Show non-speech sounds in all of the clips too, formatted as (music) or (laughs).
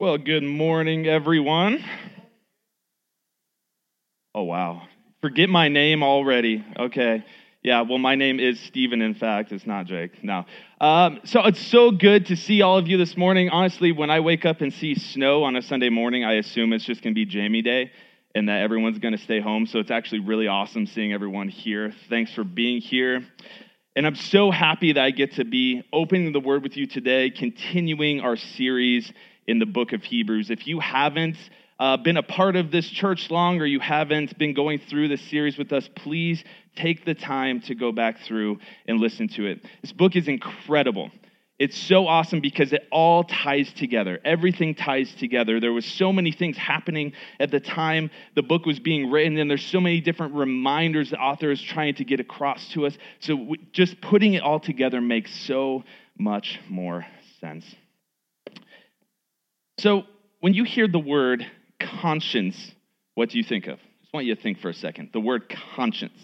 Well, good morning, everyone. Oh, wow. Forget my name already. Okay. Yeah, well, my name is Stephen, in fact. It's not Jake. No. Um, so it's so good to see all of you this morning. Honestly, when I wake up and see snow on a Sunday morning, I assume it's just going to be Jamie Day and that everyone's going to stay home. So it's actually really awesome seeing everyone here. Thanks for being here. And I'm so happy that I get to be opening the word with you today, continuing our series in the book of Hebrews. If you haven't uh, been a part of this church long or you haven't been going through this series with us, please take the time to go back through and listen to it. This book is incredible. It's so awesome because it all ties together. Everything ties together. There was so many things happening at the time the book was being written, and there's so many different reminders the author is trying to get across to us. So just putting it all together makes so much more sense. So, when you hear the word conscience, what do you think of? I just want you to think for a second. The word conscience.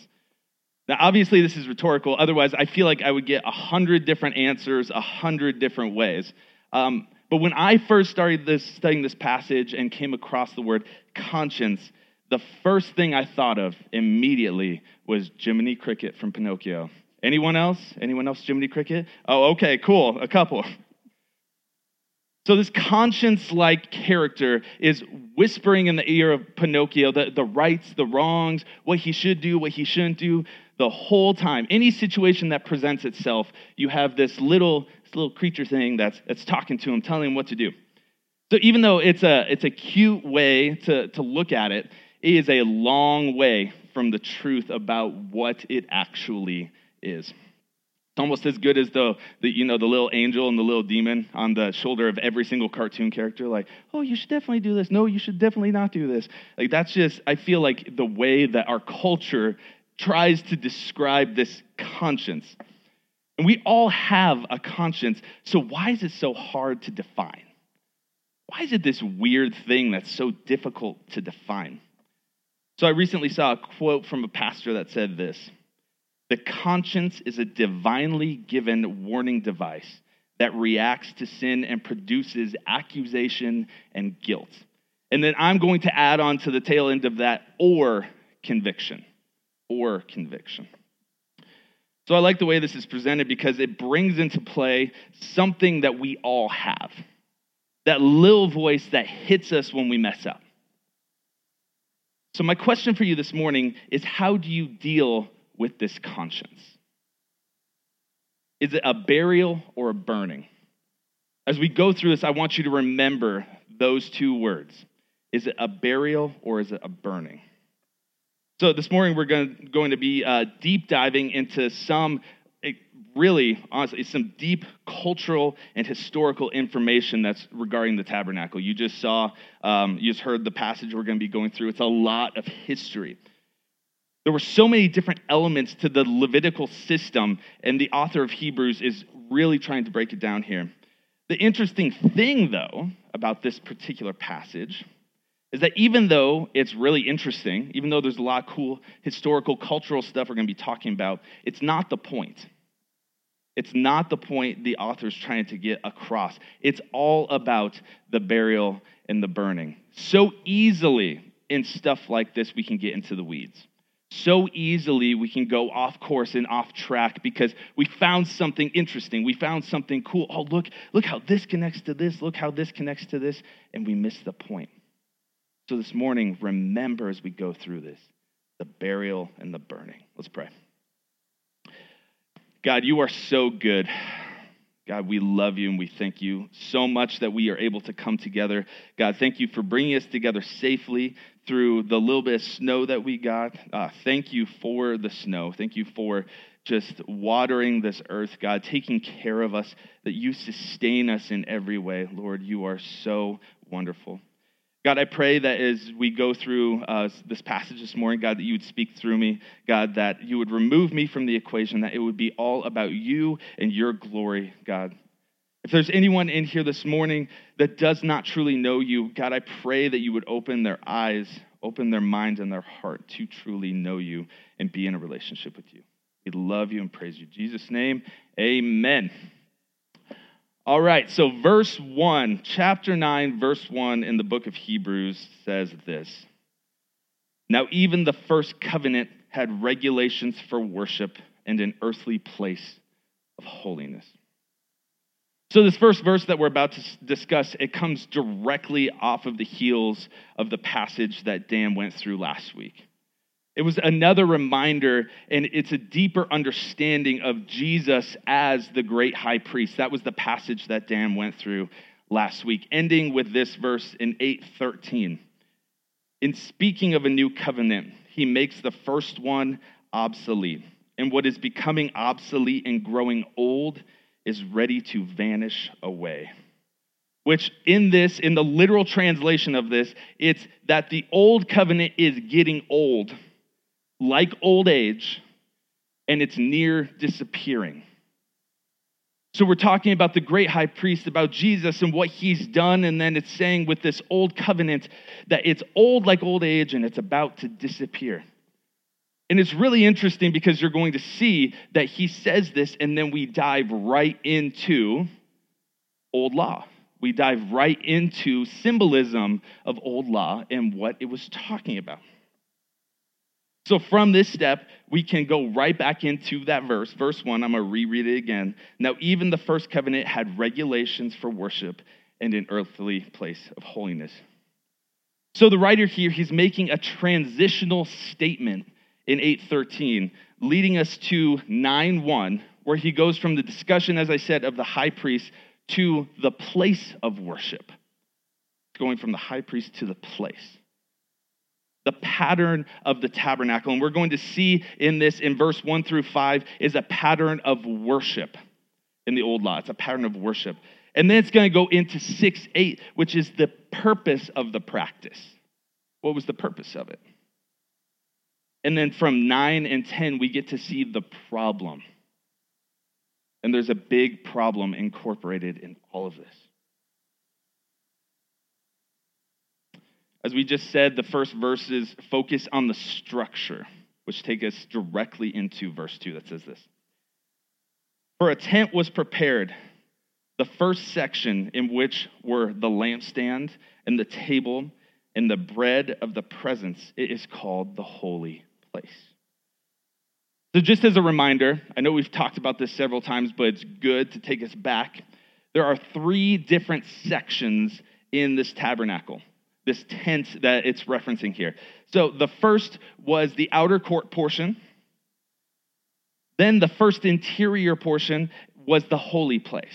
Now, obviously, this is rhetorical. Otherwise, I feel like I would get a hundred different answers, a hundred different ways. Um, but when I first started this, studying this passage and came across the word conscience, the first thing I thought of immediately was Jiminy Cricket from Pinocchio. Anyone else? Anyone else Jiminy Cricket? Oh, okay, cool. A couple. So, this conscience like character is whispering in the ear of Pinocchio the, the rights, the wrongs, what he should do, what he shouldn't do, the whole time. Any situation that presents itself, you have this little, this little creature thing that's, that's talking to him, telling him what to do. So, even though it's a, it's a cute way to, to look at it, it is a long way from the truth about what it actually is. It's almost as good as the, the, you know the little angel and the little demon on the shoulder of every single cartoon character. Like, oh, you should definitely do this. No, you should definitely not do this. Like that's just I feel like the way that our culture tries to describe this conscience. And we all have a conscience. So why is it so hard to define? Why is it this weird thing that's so difficult to define? So I recently saw a quote from a pastor that said this. The conscience is a divinely given warning device that reacts to sin and produces accusation and guilt. And then I'm going to add on to the tail end of that, or conviction. Or conviction. So I like the way this is presented because it brings into play something that we all have that little voice that hits us when we mess up. So, my question for you this morning is how do you deal with this conscience? Is it a burial or a burning? As we go through this, I want you to remember those two words. Is it a burial or is it a burning? So, this morning we're going, going to be uh, deep diving into some eh, really, honestly, some deep cultural and historical information that's regarding the tabernacle. You just saw, um, you just heard the passage we're going to be going through. It's a lot of history. There were so many different elements to the Levitical system, and the author of Hebrews is really trying to break it down here. The interesting thing, though, about this particular passage is that even though it's really interesting, even though there's a lot of cool historical, cultural stuff we're going to be talking about, it's not the point. It's not the point the author's trying to get across. It's all about the burial and the burning. So easily in stuff like this, we can get into the weeds so easily we can go off course and off track because we found something interesting. We found something cool. Oh, look, look how this connects to this. Look how this connects to this. And we miss the point. So this morning, remember as we go through this the burial and the burning. Let's pray. God, you are so good. God, we love you and we thank you so much that we are able to come together. God, thank you for bringing us together safely through the little bit of snow that we got. Uh, thank you for the snow. Thank you for just watering this earth, God, taking care of us, that you sustain us in every way. Lord, you are so wonderful. God, I pray that as we go through uh, this passage this morning, God, that you would speak through me. God, that you would remove me from the equation, that it would be all about you and your glory, God. If there's anyone in here this morning that does not truly know you, God, I pray that you would open their eyes, open their minds and their heart to truly know you and be in a relationship with you. We love you and praise you. In Jesus' name, amen. All right, so verse 1, chapter 9, verse 1 in the book of Hebrews says this Now, even the first covenant had regulations for worship and an earthly place of holiness. So, this first verse that we're about to discuss, it comes directly off of the heels of the passage that Dan went through last week. It was another reminder, and it's a deeper understanding of Jesus as the great high priest. That was the passage that Dan went through last week, ending with this verse in 813. In speaking of a new covenant, he makes the first one obsolete. And what is becoming obsolete and growing old is ready to vanish away. Which, in this, in the literal translation of this, it's that the old covenant is getting old like old age, and it's near disappearing. So, we're talking about the great high priest, about Jesus and what he's done, and then it's saying with this old covenant that it's old like old age and it's about to disappear. And it's really interesting because you're going to see that he says this, and then we dive right into old law. We dive right into symbolism of old law and what it was talking about. So, from this step, we can go right back into that verse. Verse 1, I'm going to reread it again. Now, even the first covenant had regulations for worship and an earthly place of holiness. So, the writer here, he's making a transitional statement in 813, leading us to 9 1, where he goes from the discussion, as I said, of the high priest to the place of worship. Going from the high priest to the place the pattern of the tabernacle. And we're going to see in this, in verse 1 through 5, is a pattern of worship in the old law. It's a pattern of worship. And then it's going to go into 6 8, which is the purpose of the practice. What was the purpose of it? And then from 9 and 10, we get to see the problem. And there's a big problem incorporated in all of this. As we just said, the first verses focus on the structure, which take us directly into verse 2 that says this. For a tent was prepared, the first section in which were the lampstand and the table and the bread of the presence, it is called the holy place. So, just as a reminder, I know we've talked about this several times, but it's good to take us back. There are three different sections in this tabernacle this tent that it's referencing here. So the first was the outer court portion. Then the first interior portion was the holy place.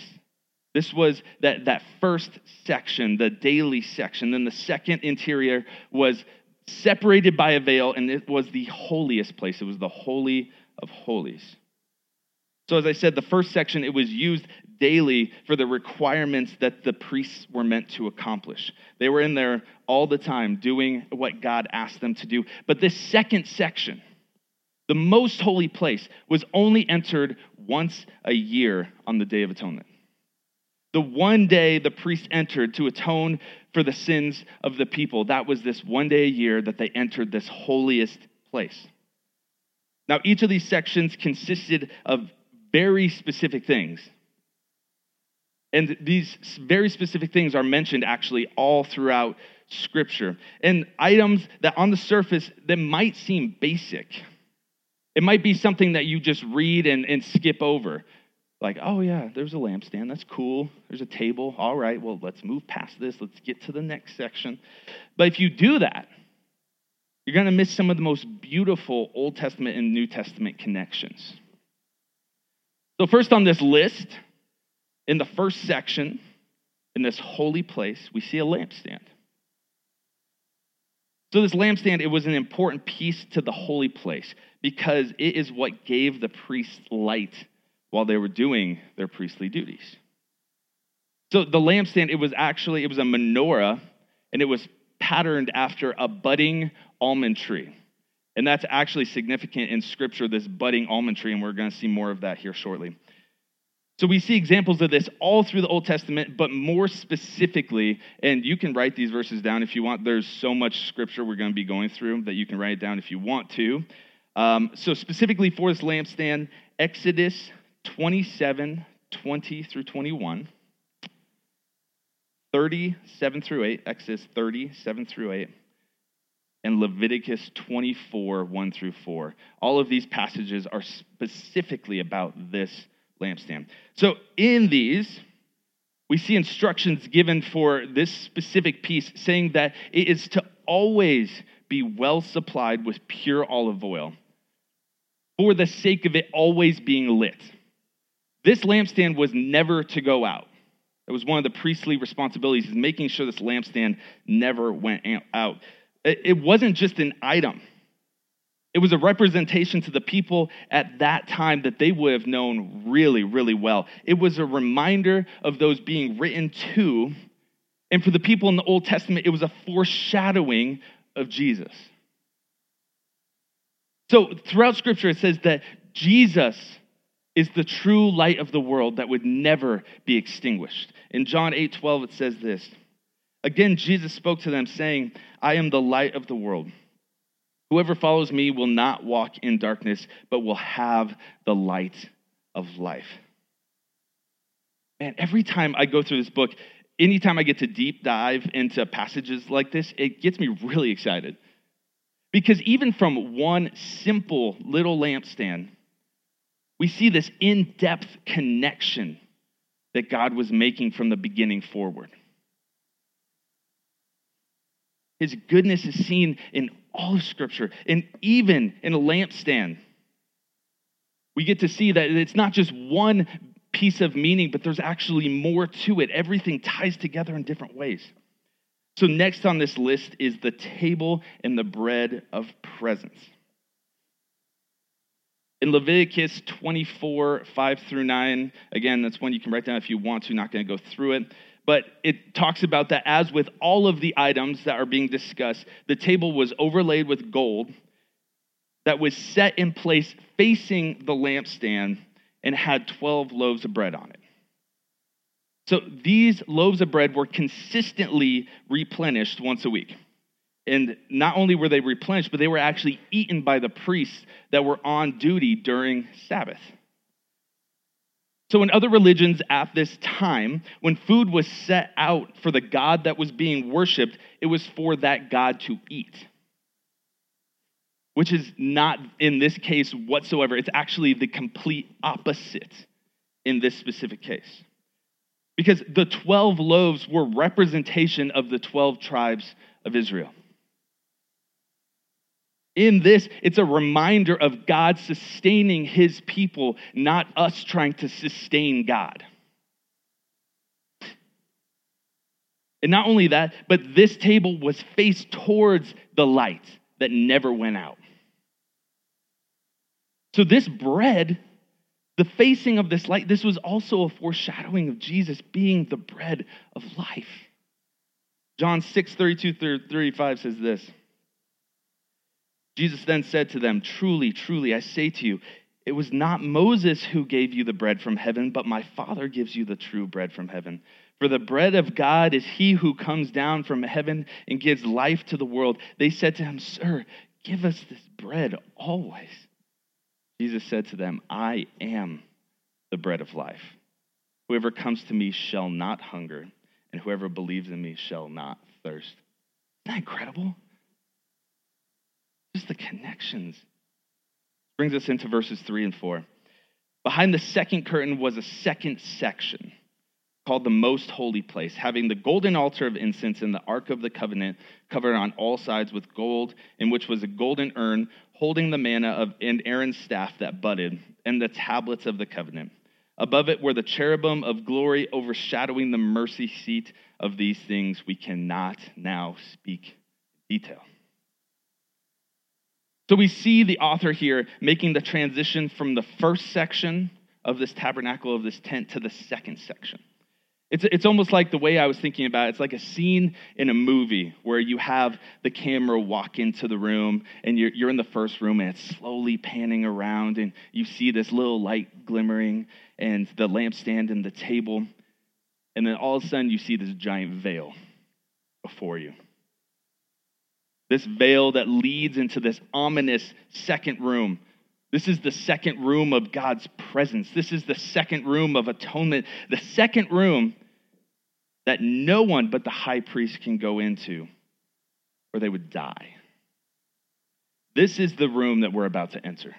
This was that, that first section, the daily section. Then the second interior was separated by a veil, and it was the holiest place. It was the Holy of Holies. So, as I said, the first section, it was used daily for the requirements that the priests were meant to accomplish. They were in there all the time doing what God asked them to do. But this second section, the most holy place, was only entered once a year on the Day of Atonement. The one day the priest entered to atone for the sins of the people, that was this one day a year that they entered this holiest place. Now, each of these sections consisted of very specific things. And these very specific things are mentioned actually all throughout Scripture. And items that on the surface that might seem basic. It might be something that you just read and, and skip over. Like, oh yeah, there's a lampstand. That's cool. There's a table. All right, well, let's move past this. Let's get to the next section. But if you do that, you're going to miss some of the most beautiful Old Testament and New Testament connections. So, first on this list, in the first section, in this holy place, we see a lampstand. So, this lampstand, it was an important piece to the holy place because it is what gave the priests light while they were doing their priestly duties. So, the lampstand, it was actually, it was a menorah, and it was patterned after a budding almond tree. And that's actually significant in Scripture, this budding almond tree, and we're going to see more of that here shortly. So we see examples of this all through the Old Testament, but more specifically, and you can write these verses down if you want. There's so much Scripture we're going to be going through that you can write it down if you want to. Um, so, specifically for this lampstand, Exodus 27 20 through 21. 37 through 8, Exodus 37 through 8, and Leviticus 24, 1 through 4. All of these passages are specifically about this lampstand. So in these, we see instructions given for this specific piece saying that it is to always be well supplied with pure olive oil for the sake of it always being lit. This lampstand was never to go out. It was one of the priestly responsibilities, is making sure this lampstand never went out. It wasn't just an item. It was a representation to the people at that time that they would have known really, really well. It was a reminder of those being written to. And for the people in the Old Testament, it was a foreshadowing of Jesus. So throughout Scripture, it says that Jesus is the true light of the world that would never be extinguished. In John 8 12, it says this Again, Jesus spoke to them, saying, I am the light of the world. Whoever follows me will not walk in darkness, but will have the light of life. Man, every time I go through this book, anytime I get to deep dive into passages like this, it gets me really excited. Because even from one simple little lampstand, we see this in depth connection that God was making from the beginning forward. His goodness is seen in all of Scripture, and even in a lampstand. We get to see that it's not just one piece of meaning, but there's actually more to it. Everything ties together in different ways. So, next on this list is the table and the bread of presence. In Leviticus 24, 5 through 9, again, that's one you can write down if you want to, not going to go through it. But it talks about that as with all of the items that are being discussed, the table was overlaid with gold that was set in place facing the lampstand and had 12 loaves of bread on it. So these loaves of bread were consistently replenished once a week. And not only were they replenished, but they were actually eaten by the priests that were on duty during Sabbath. So, in other religions at this time, when food was set out for the God that was being worshiped, it was for that God to eat. Which is not in this case whatsoever. It's actually the complete opposite in this specific case because the 12 loaves were representation of the 12 tribes of Israel. In this, it's a reminder of God sustaining his people, not us trying to sustain God. And not only that, but this table was faced towards the light that never went out. So, this bread the facing of this light, this was also a foreshadowing of Jesus being the bread of life. John 6 32 through 35 says this Jesus then said to them, Truly, truly, I say to you, it was not Moses who gave you the bread from heaven, but my Father gives you the true bread from heaven. For the bread of God is he who comes down from heaven and gives life to the world. They said to him, Sir, give us this bread always. Jesus said to them, I am the bread of life. Whoever comes to me shall not hunger, and whoever believes in me shall not thirst. Isn't that incredible? Just the connections. Brings us into verses 3 and 4. Behind the second curtain was a second section called the most holy place, having the golden altar of incense and the ark of the covenant covered on all sides with gold, in which was a golden urn holding the manna of and Aaron's staff that budded, and the tablets of the covenant. Above it were the cherubim of glory overshadowing the mercy seat of these things we cannot now speak detail. So we see the author here making the transition from the first section of this tabernacle, of this tent, to the second section. It's, it's almost like the way I was thinking about it. It's like a scene in a movie where you have the camera walk into the room and you're, you're in the first room and it's slowly panning around and you see this little light glimmering and the lampstand and the table. And then all of a sudden you see this giant veil before you. This veil that leads into this ominous second room. This is the second room of God's presence. This is the second room of atonement. The second room that no one but the high priest can go into, or they would die. This is the room that we're about to enter.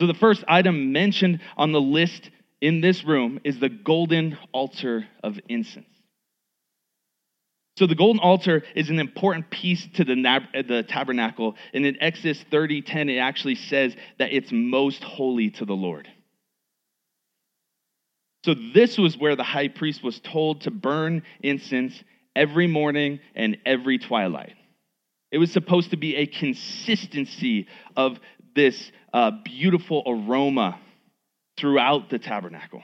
So, the first item mentioned on the list in this room is the golden altar of incense. So, the golden altar is an important piece to the, the tabernacle. And in Exodus 30 10, it actually says that it's most holy to the Lord. So, this was where the high priest was told to burn incense every morning and every twilight. It was supposed to be a consistency of this uh, beautiful aroma throughout the tabernacle.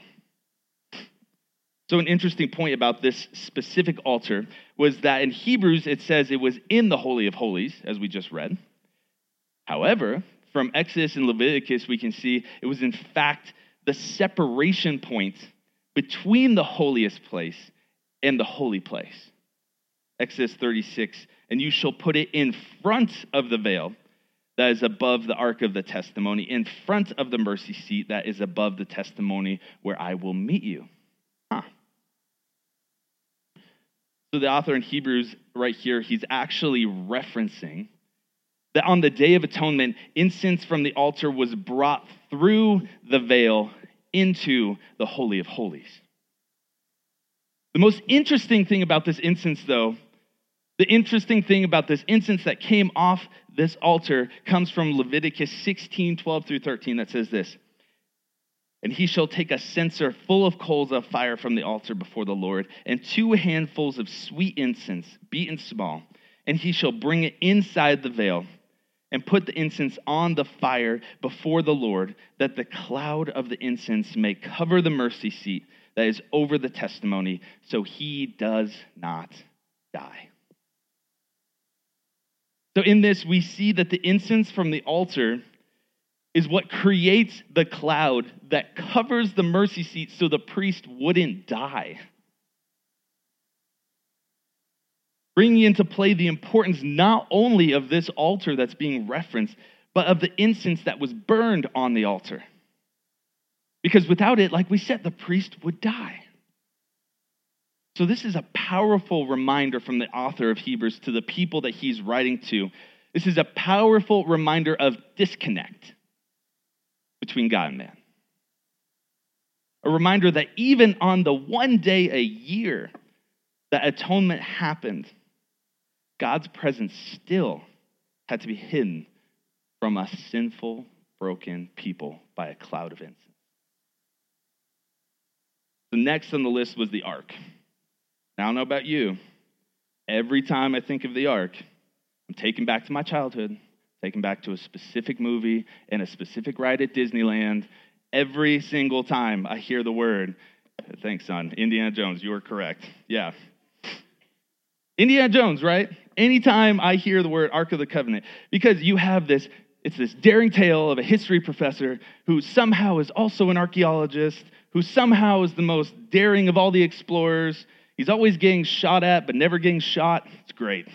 So, an interesting point about this specific altar was that in Hebrews it says it was in the Holy of Holies, as we just read. However, from Exodus and Leviticus, we can see it was in fact the separation point between the holiest place and the holy place. Exodus 36, and you shall put it in front of the veil that is above the ark of the testimony, in front of the mercy seat that is above the testimony where I will meet you. So the author in Hebrews, right here, he's actually referencing that on the Day of Atonement, incense from the altar was brought through the veil into the Holy of Holies. The most interesting thing about this incense, though, the interesting thing about this incense that came off this altar comes from Leviticus 16 12 through 13 that says this And he shall take a censer full of coals of fire from the altar before the Lord, and two handfuls of sweet incense, beaten small, and he shall bring it inside the veil and put the incense on the fire before the Lord, that the cloud of the incense may cover the mercy seat that is over the testimony, so he does not die. So, in this, we see that the incense from the altar is what creates the cloud that covers the mercy seat so the priest wouldn't die. Bringing into play the importance not only of this altar that's being referenced, but of the incense that was burned on the altar. Because without it, like we said, the priest would die. So, this is a powerful reminder from the author of Hebrews to the people that he's writing to. This is a powerful reminder of disconnect between God and man. A reminder that even on the one day a year that atonement happened, God's presence still had to be hidden from a sinful, broken people by a cloud of incense. The next on the list was the ark. Now, I don't know about you. Every time I think of the ark, I'm taken back to my childhood, taken back to a specific movie and a specific ride at Disneyland. Every single time I hear the word, thanks, son, Indiana Jones, you are correct. Yeah. Indiana Jones, right? Anytime I hear the word Ark of the Covenant, because you have this, it's this daring tale of a history professor who somehow is also an archaeologist, who somehow is the most daring of all the explorers, He's always getting shot at, but never getting shot. It's great.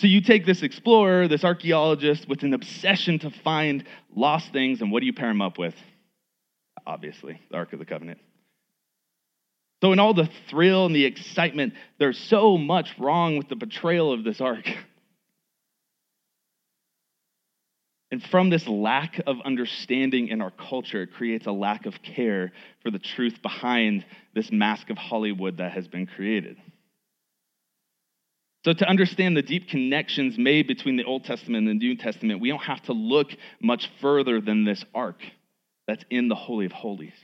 So you take this explorer, this archaeologist, with an obsession to find lost things, and what do you pair him up with? Obviously, the Ark of the Covenant. So, in all the thrill and the excitement, there's so much wrong with the betrayal of this ark. (laughs) And from this lack of understanding in our culture, it creates a lack of care for the truth behind this mask of Hollywood that has been created. So, to understand the deep connections made between the Old Testament and the New Testament, we don't have to look much further than this ark that's in the Holy of Holies.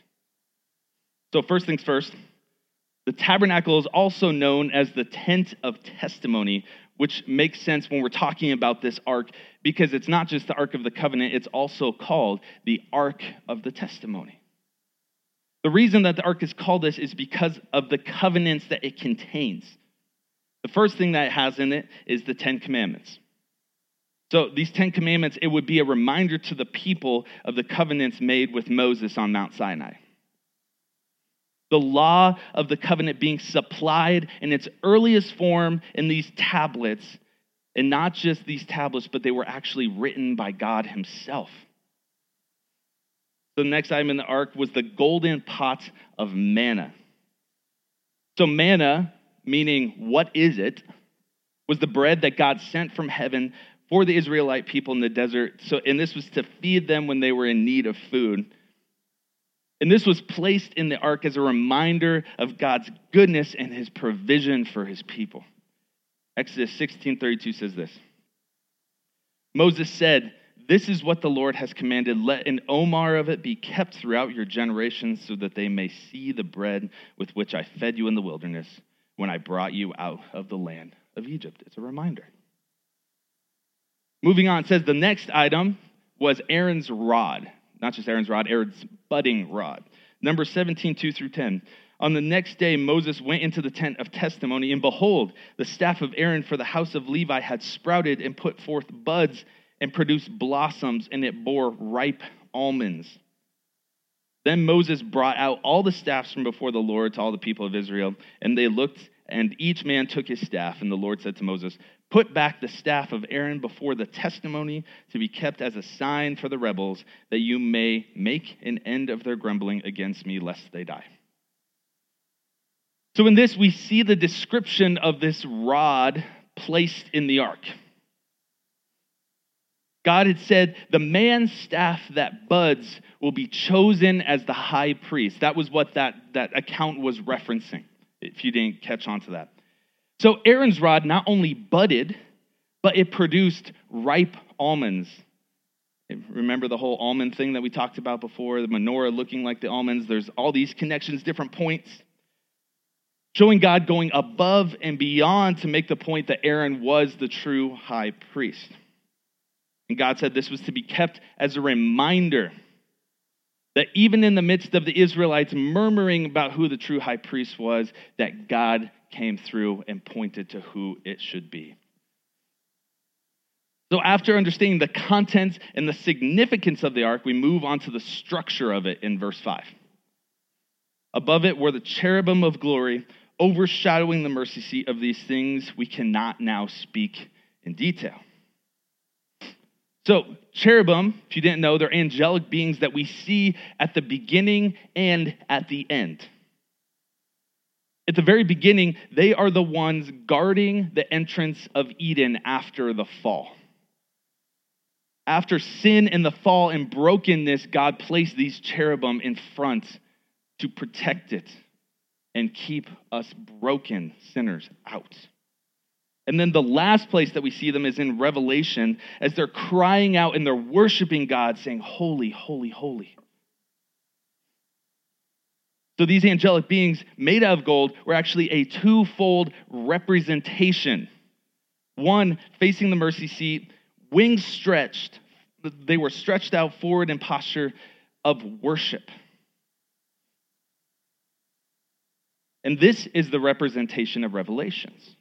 So, first things first, the tabernacle is also known as the tent of testimony, which makes sense when we're talking about this ark because it's not just the ark of the covenant, it's also called the ark of the testimony. The reason that the ark is called this is because of the covenants that it contains. The first thing that has in it is the Ten Commandments. So, these Ten Commandments, it would be a reminder to the people of the covenants made with Moses on Mount Sinai the law of the covenant being supplied in its earliest form in these tablets, and not just these tablets, but they were actually written by God Himself. So the next item in the ark was the golden pot of manna. So, manna, meaning what is it, was the bread that God sent from heaven for the Israelite people in the desert. So, and this was to feed them when they were in need of food. And this was placed in the ark as a reminder of God's goodness and his provision for his people. Exodus 16:32 says this. Moses said, "This is what the Lord has commanded: let an omer of it be kept throughout your generations so that they may see the bread with which I fed you in the wilderness when I brought you out of the land of Egypt." It's a reminder. Moving on, says the next item was Aaron's rod. Not just Aaron's rod, Aaron's budding rod. Number 17, 2 through 10. On the next day, Moses went into the tent of testimony, and behold, the staff of Aaron for the house of Levi had sprouted and put forth buds and produced blossoms, and it bore ripe almonds. Then Moses brought out all the staffs from before the Lord to all the people of Israel, and they looked, and each man took his staff. And the Lord said to Moses, Put back the staff of Aaron before the testimony to be kept as a sign for the rebels, that you may make an end of their grumbling against me, lest they die. So, in this, we see the description of this rod placed in the ark. God had said, The man's staff that buds will be chosen as the high priest. That was what that, that account was referencing, if you didn't catch on to that. So Aaron's rod not only budded, but it produced ripe almonds. Remember the whole almond thing that we talked about before? The menorah looking like the almonds. There's all these connections, different points, showing God going above and beyond to make the point that Aaron was the true high priest. And God said this was to be kept as a reminder that even in the midst of the Israelites murmuring about who the true high priest was, that God came through and pointed to who it should be. So, after understanding the contents and the significance of the ark, we move on to the structure of it in verse 5. Above it were the cherubim of glory, overshadowing the mercy seat of these things we cannot now speak in detail. So, cherubim, if you didn't know, they're angelic beings that we see at the beginning and at the end at the very beginning, they are the ones guarding the entrance of Eden after the fall. After sin and the fall and brokenness, God placed these cherubim in front to protect it and keep us broken sinners out. And then the last place that we see them is in Revelation as they're crying out and they're worshiping God, saying, Holy, holy, holy. So these angelic beings made out of gold were actually a twofold representation. One facing the mercy seat, wings stretched. They were stretched out forward in posture of worship. And this is the representation of Revelations.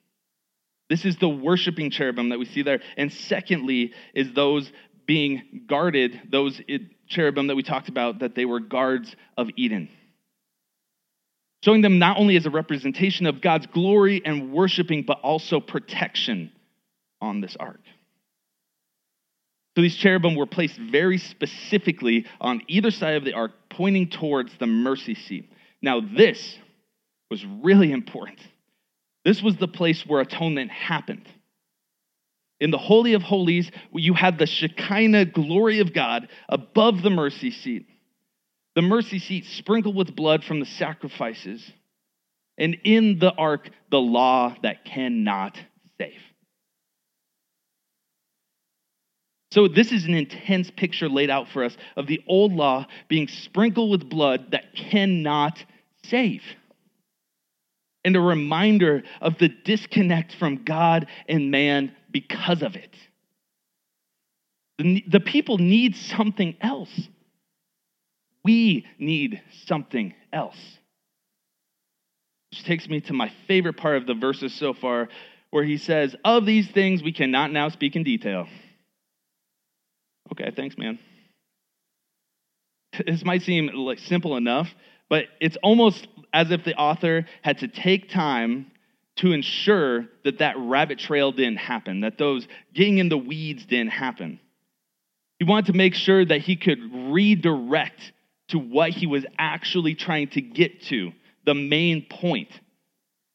This is the worshiping cherubim that we see there. And secondly, is those being guarded, those cherubim that we talked about, that they were guards of Eden showing them not only as a representation of God's glory and worshiping, but also protection on this ark. So these cherubim were placed very specifically on either side of the ark, pointing towards the mercy seat. Now, this was really important. This was the place where atonement happened. In the Holy of Holies, you had the Shekinah glory of God above the mercy seat the mercy seat sprinkled with blood from the sacrifices, and in the ark, the law that cannot save. So, this is an intense picture laid out for us of the old law being sprinkled with blood that cannot save. And a reminder of the disconnect from God and man because of it. The, the people need something else. We need something else. Which takes me to my favorite part of the verses so far, where he says, Of these things we cannot now speak in detail. Okay, thanks, man. (laughs) This might seem like simple enough, but it's almost as if the author had to take time to ensure that that rabbit trail didn't happen, that those getting in the weeds didn't happen. He wanted to make sure that he could redirect to what he was actually trying to get to, the main point.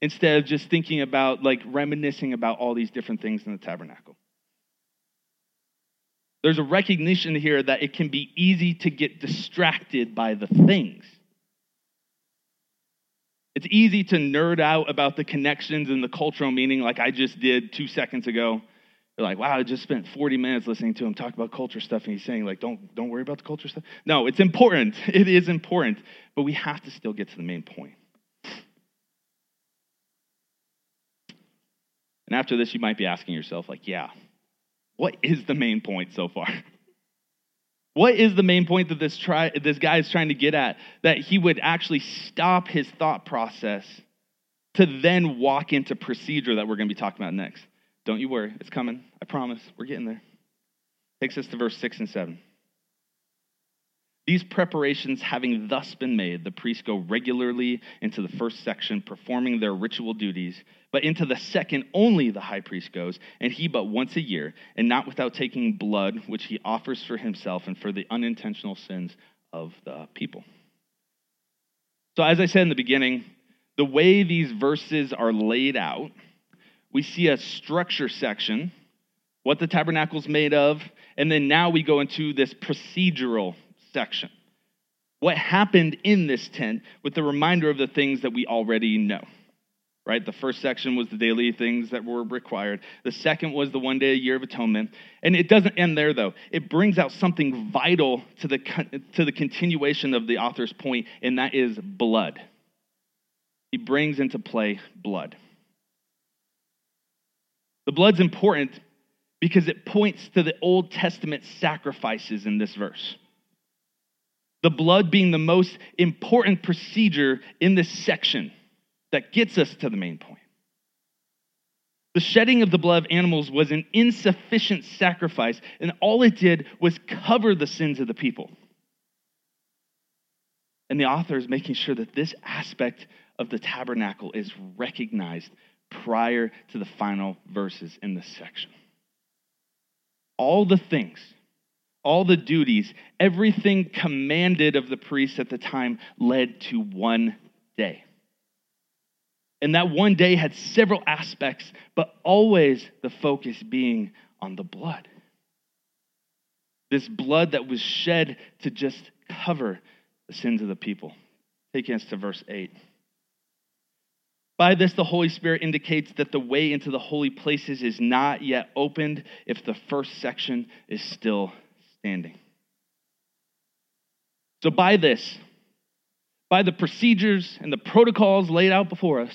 instead of just thinking about, like, reminiscing about all these different things in the tabernacle. There's a recognition here that it can be easy to get distracted by the things. It's easy to nerd out about the connections and the cultural meaning, like I just did two seconds ago. You're like, wow, I just spent 40 minutes listening to him talk about culture stuff, and he's saying, like, don't, don't worry about the culture stuff. No, it's important. (laughs) It is important, but we have to still get to the main point. And after this, you might be asking yourself, like, yeah, what is the main point so far? (laughs) What is the main point that this, try, this guy is trying to get at? That he would actually stop his thought process to then walk into procedure that we're going to be talking about next. Don't you worry, it's coming. I promise. We're getting there. Takes us to verse 6 and 7. These preparations having thus been made, the priests go regularly into the first section, performing their ritual duties. But into the second, only the high priest goes, and he but once a year, and not without taking blood, which he offers for himself and for the unintentional sins of the people. So, as I said in the beginning, the way these verses are laid out, we see a structure section, what the tabernacle's made of, and then now we go into this procedural section. What happened in this tent with the reminder of the things that we already know. Right? The first section was the daily things that were required. The second was the one day a year of atonement. And it doesn't end there, though. It brings out something vital to the, to the continuation of the author's point, and that is blood. He brings into play blood. The blood's important because it points to the Old Testament sacrifices in this verse the blood being the most important procedure in this section that gets us to the main point. The shedding of the blood of animals was an insufficient sacrifice, and all it did was cover the sins of the people. And the author is making sure that this aspect of the tabernacle is recognized prior to the final verses in this section. All the things all the duties, everything commanded of the priests at the time led to one day. And that one day had several aspects, but always the focus being on the blood. This blood that was shed to just cover the sins of the people. Taking us to verse 8. By this, the Holy Spirit indicates that the way into the holy places is not yet opened if the first section is still standing. So, by this, by the procedures and the protocols laid out before us,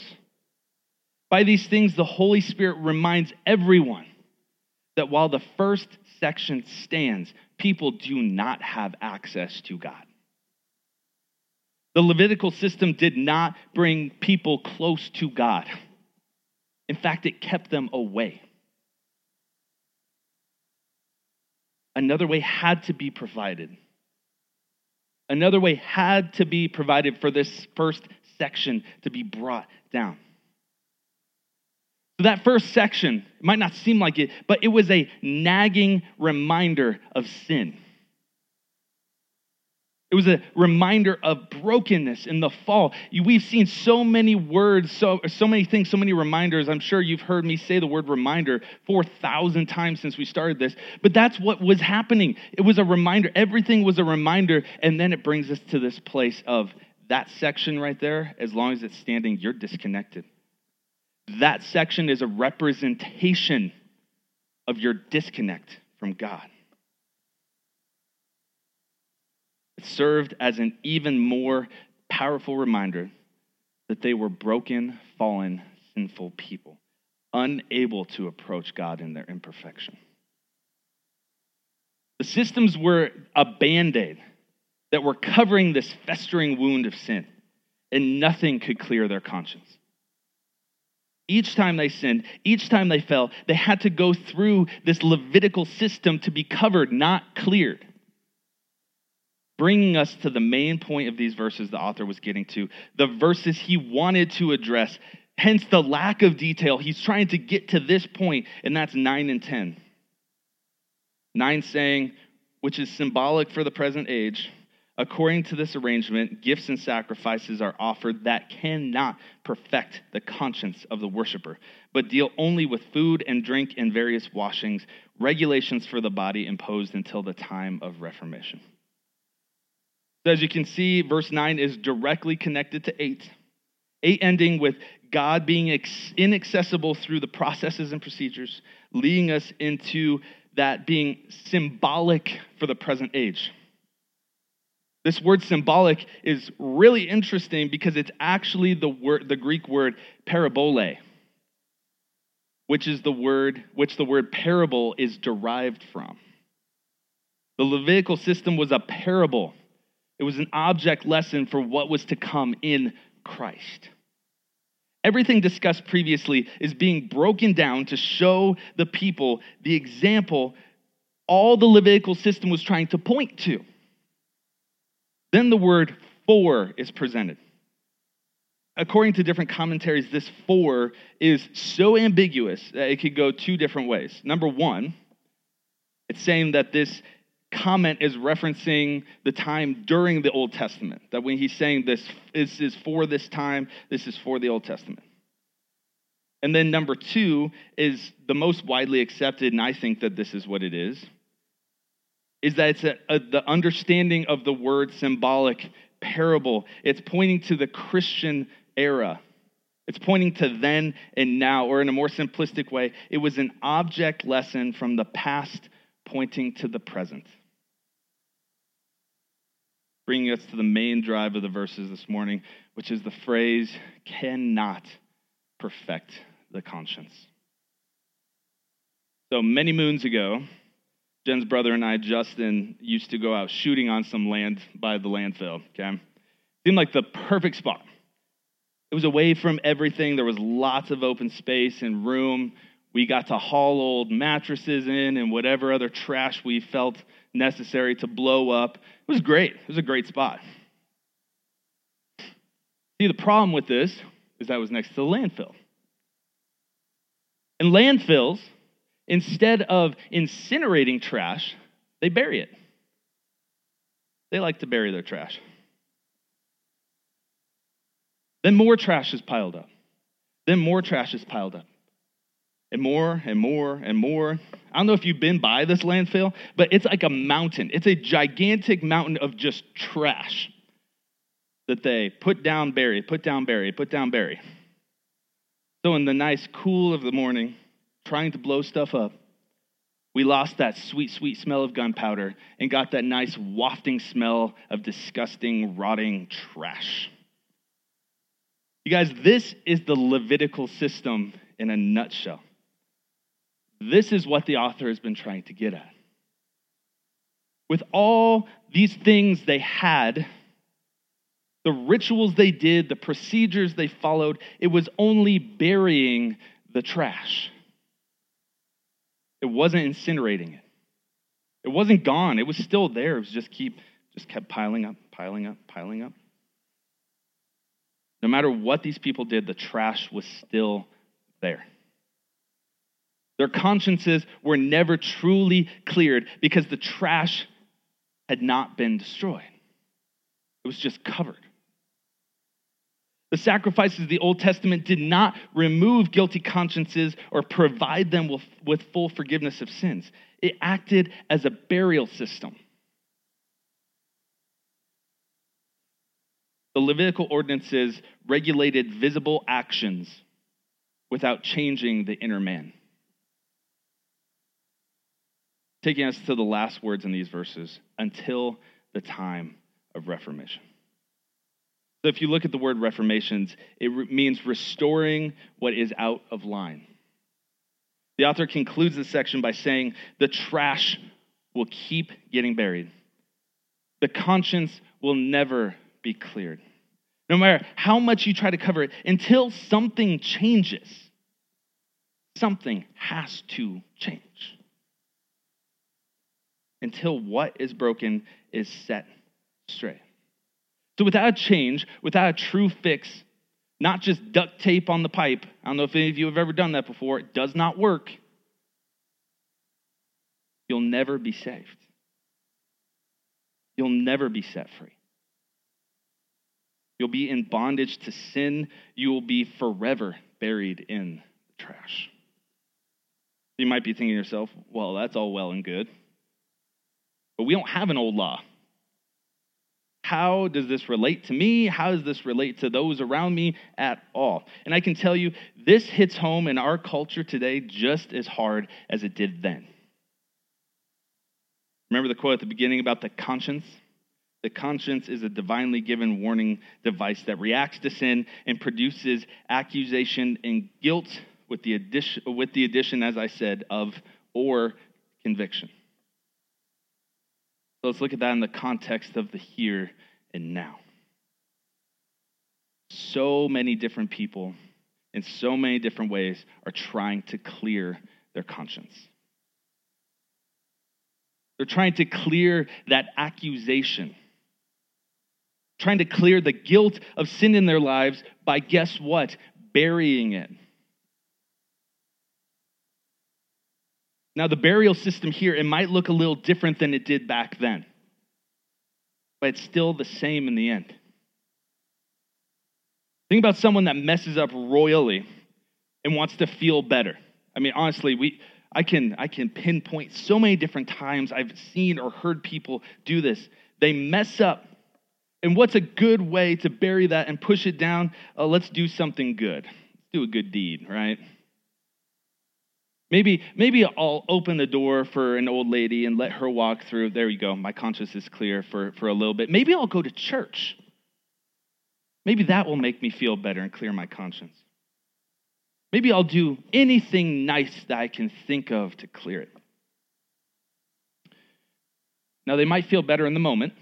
by these things, the Holy Spirit reminds everyone that while the first section stands, people do not have access to God. The Levitical system did not bring people close to God. In fact, it kept them away. Another way had to be provided. Another way had to be provided for this first section to be brought down. So, that first section might not seem like it, but it was a nagging reminder of sin. It was a reminder of brokenness in the fall. We've seen so many words, so, so many things, so many reminders. I'm sure you've heard me say the word reminder 4,000 times since we started this. But that's what was happening. It was a reminder. Everything was a reminder. And then it brings us to this place of that section right there, as long as it's standing, you're disconnected. That section is a representation of your disconnect from God. It served as an even more powerful reminder that they were broken, fallen, sinful people, unable to approach God in their imperfection. The systems were a band aid that were covering this festering wound of sin, and nothing could clear their conscience. Each time they sinned, each time they fell, they had to go through this Levitical system to be covered, not cleared bringing us to the main point of these verses the author was getting to, the verses he wanted to address. Hence the lack of detail. He's trying to get to this point, and that's 9 and 10. 9 saying, which is symbolic for the present age, According to this arrangement, gifts and sacrifices are offered that cannot perfect the conscience of the worshiper, but deal only with food and drink and various washings, regulations for the body imposed until the time of Reformation. So, as you can see, verse 9 is directly connected to 8. 8 ending with God being inaccessible through the processes and procedures, leading us into that being symbolic for the present age. This word symbolic is really interesting because it's actually the word the Greek word parabole, which is the word which the word parable is derived from. The Levitical system was a parable. It was an object lesson for what was to come in Christ. Everything discussed previously is being broken down to show the people the example all the Levitical system was trying to point to. Then the word for is presented. According to different commentaries, this for is so ambiguous that it could go two different ways. Number one, it's saying that this comment is referencing the time during the Old Testament. That when he's saying this, this is for this time, this is for the Old Testament. And then number two is the most widely accepted, and I think that this is what it is, is that it's a, a, the understanding of the word symbolic parable. It's pointing to the Christian era. It's pointing to then and now, or in a more simplistic way, it was an object lesson from the past pointing to the present. Bringing us to the main drive of the verses this morning, which is the phrase, cannot perfect the conscience. So many moons ago, Jen's brother and I, Justin, used to go out shooting on some land by the landfill, okay? Seemed like the perfect spot. It was away from everything. There was lots of open space and room. We got to haul old mattresses in and whatever other trash we felt necessary to blow up. It was great. It was a great spot. See, the problem with this is that was next to the landfill. And landfills Instead of incinerating trash, they bury it. They like to bury their trash. Then more trash is piled up. Then more trash is piled up. And more and more and more. I don't know if you've been by this landfill, but it's like a mountain. It's a gigantic mountain of just trash that they put down, bury, put down, bury, put down, bury. So in the nice cool of the morning, trying to blow stuff up, we lost that sweet, sweet smell of gunpowder and got that nice wafting smell of disgusting, rotting trash. You guys, this is the Levitical system in a nutshell. This is what the author has been trying to get at. With all these things they had, the rituals they did, the procedures they followed, it was only burying the trash. It wasn't incinerating it. It wasn't gone. It was still there. It was just keep just kept piling up, piling up, piling up. No matter what these people did, the trash was still there. Their consciences were never truly cleared because the trash had not been destroyed. It was just covered. The sacrifices of the Old Testament did not remove guilty consciences or provide them with, with full forgiveness of sins. It acted as a burial system. The Levitical ordinances regulated visible actions without changing the inner man. Taking us to the last words in these verses until the time of Reformation. So if you look at the word reformations, it re- means restoring what is out of line. The author concludes this section by saying the trash will keep getting buried. The conscience will never be cleared. No matter how much you try to cover it, until something changes, something has to change. Until what is broken is set straight. So without a change, without a true fix, not just duct tape on the pipe, I don't know if any of you have ever done that before, it does not work. You'll never be saved. You'll never be set free. You'll be in bondage to sin. You will be forever buried in the trash. You might be thinking to yourself, well, that's all well and good. But we don't have an old law. How does this relate to me? How does this relate to those around me at all? And I can tell you, this hits home in our culture today just as hard as it did then. Remember the quote at the beginning about the conscience? The conscience is a divinely given warning device that reacts to sin and produces accusation and guilt with the addition, with the addition as I said, of or conviction. So let's look at that in the context of the here and now. So many different people in so many different ways are trying to clear their conscience. They're trying to clear that accusation trying to clear the guilt of sin in their lives by guess what? Burying it. Now, the burial system here, it might look a little different than it did back then, but it's still the same in the end. Think about someone that messes up royally and wants to feel better. I mean, honestly, we, I, can, I can pinpoint so many different times I've seen or heard people do this. They mess up and what's a good way to bury that and push it down? Uh, let's do something good. Let's do a good deed, right? Maybe, maybe I'll open the door for an old lady and let her walk through. There you go. My conscience is clear for, for a little bit. Maybe I'll go to church. Maybe that will make me feel better and clear my conscience. Maybe I'll do anything nice that I can think of to clear it. Now, they might feel better in the moment,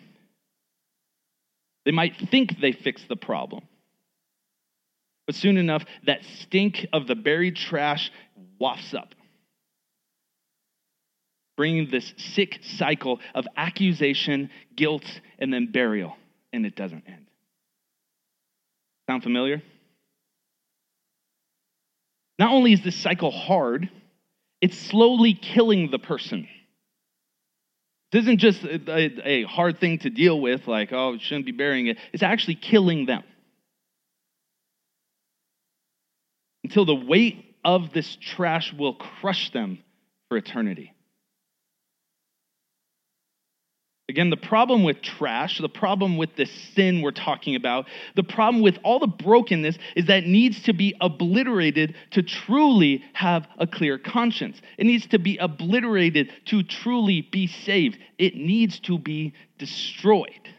they might think they fixed the problem. But soon enough, that stink of the buried trash wafts up, bringing this sick cycle of accusation, guilt, and then burial, and it doesn't end. Sound familiar? Not only is this cycle hard, it's slowly killing the person. This isn't just a, a, hard thing to deal with, like, oh, shouldn't be burying it. It's actually killing them. Until the weight of this trash will crush them for eternity. Again, the problem with trash, the problem with the sin we're talking about, the problem with all the brokenness is that it needs to be obliterated to truly have a clear conscience. It needs to be obliterated to truly be saved. It needs to be destroyed.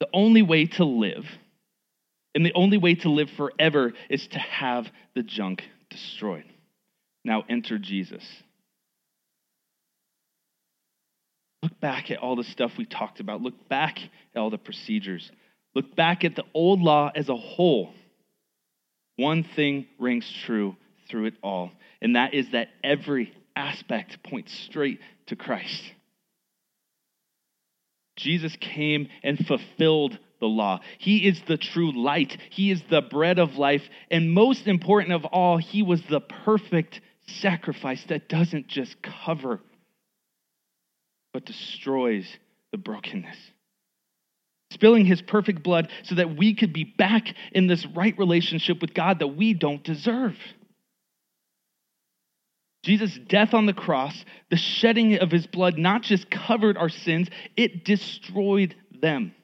The only way to live, and the only way to live forever, is to have the junk destroyed. Now enter Jesus. Look back at all the stuff we talked about. Look back at all the procedures. Look back at the old law as a whole. One thing rings true through it all, and that is that every aspect points straight to Christ. Jesus came and fulfilled the law. He is the true light. He is the bread of life. And most important of all, he was the perfect sacrifice that doesn't just cover but destroys the brokenness. Spilling his perfect blood so that we could be back in this right relationship with God that we don't deserve. Jesus' death on the cross, the shedding of his blood, not just covered our sins, it destroyed them.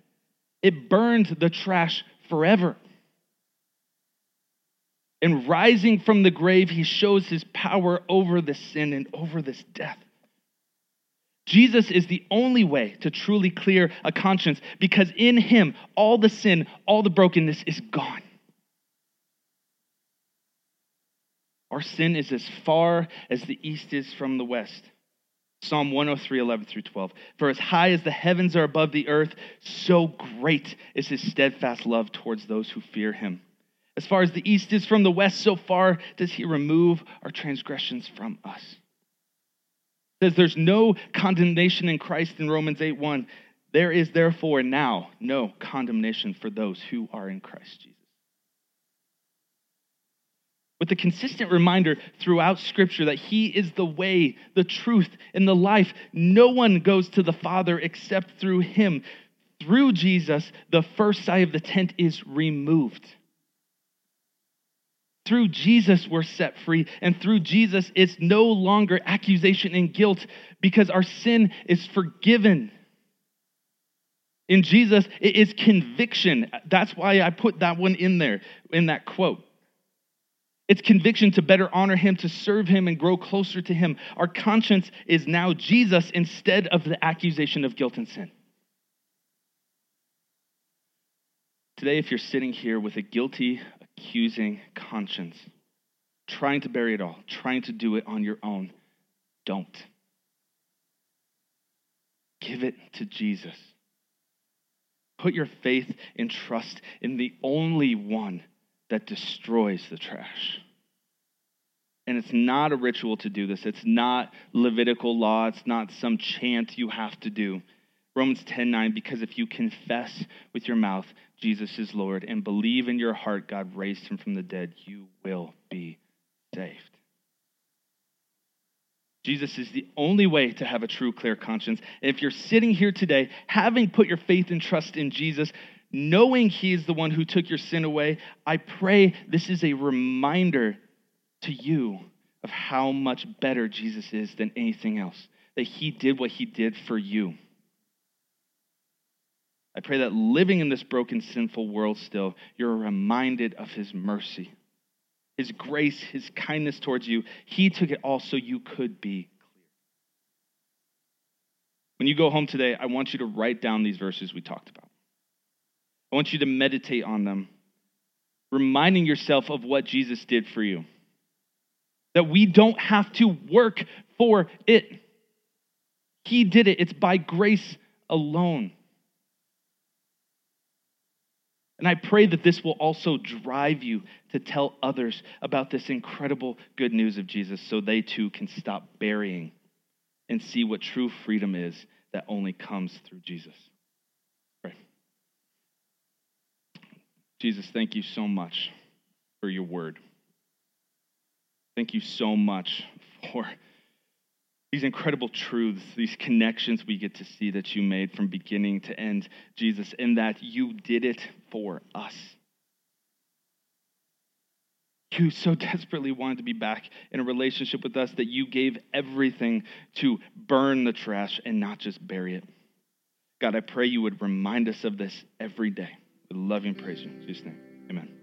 It burned the trash forever. And rising from the grave, he shows his power over the sin and over this death. Jesus is the only way to truly clear a conscience because in him, all the sin, all the brokenness is gone. Our sin is as far as the east is from the west. Psalm 103, 11 through 12. For as high as the heavens are above the earth, so great is his steadfast love towards those who fear him. As far as the east is from the west, so far does he remove our transgressions from us says there's no condemnation in Christ in Romans 8 1. There is therefore now no condemnation for those who are in Christ Jesus. With a consistent reminder throughout Scripture that He is the way, the truth, and the life. No one goes to the Father except through Him. through Jesus, the first side of the tent is removed. Through Jesus, we're set free. And through Jesus, it's no longer accusation and guilt because our sin is forgiven. In Jesus, it is conviction. That's why I put that one in there, in that quote. It's conviction to better honor him, to serve him, and grow closer to him. Our conscience is now Jesus instead of the accusation of guilt and sin. Today, if you're sitting here with a guilty, accusing conscience, trying to bury it all, trying to do it on your own, don't. Give it to Jesus. Put your faith and trust in the only one that destroys the trash. And it's not a ritual to do this. It's not Levitical law. It's not some chant you have to do. Romans 10 9, because if you confess with your mouth Jesus is Lord and believe in your heart God raised him from the dead, you will be saved. Jesus is the only way to have a true, clear conscience. If you're sitting here today, having put your faith and trust in Jesus, knowing He is the one who took your sin away, I pray this is a reminder to you of how much better Jesus is than anything else, that He did what He did for you. I pray that living in this broken, sinful world still, you're reminded of His mercy his grace, his kindness towards you. He took it all so you could be clear. When you go home today, I want you to write down these verses we talked about. I want you to meditate on them, reminding yourself of what Jesus did for you. That we don't have to work for it. He did it, it's by grace alone. And I pray that this will also drive you to tell others about this incredible good news of Jesus so they too can stop burying and see what true freedom is that only comes through Jesus. Pray. Jesus, thank you so much for your word. Thank you so much for these incredible truths, these connections we get to see that you made from beginning to end, Jesus, in that you did it for us. You so desperately wanted to be back in a relationship with us that you gave everything to burn the trash and not just bury it. God, I pray you would remind us of this every day. You and praise you. In Jesus' name, amen.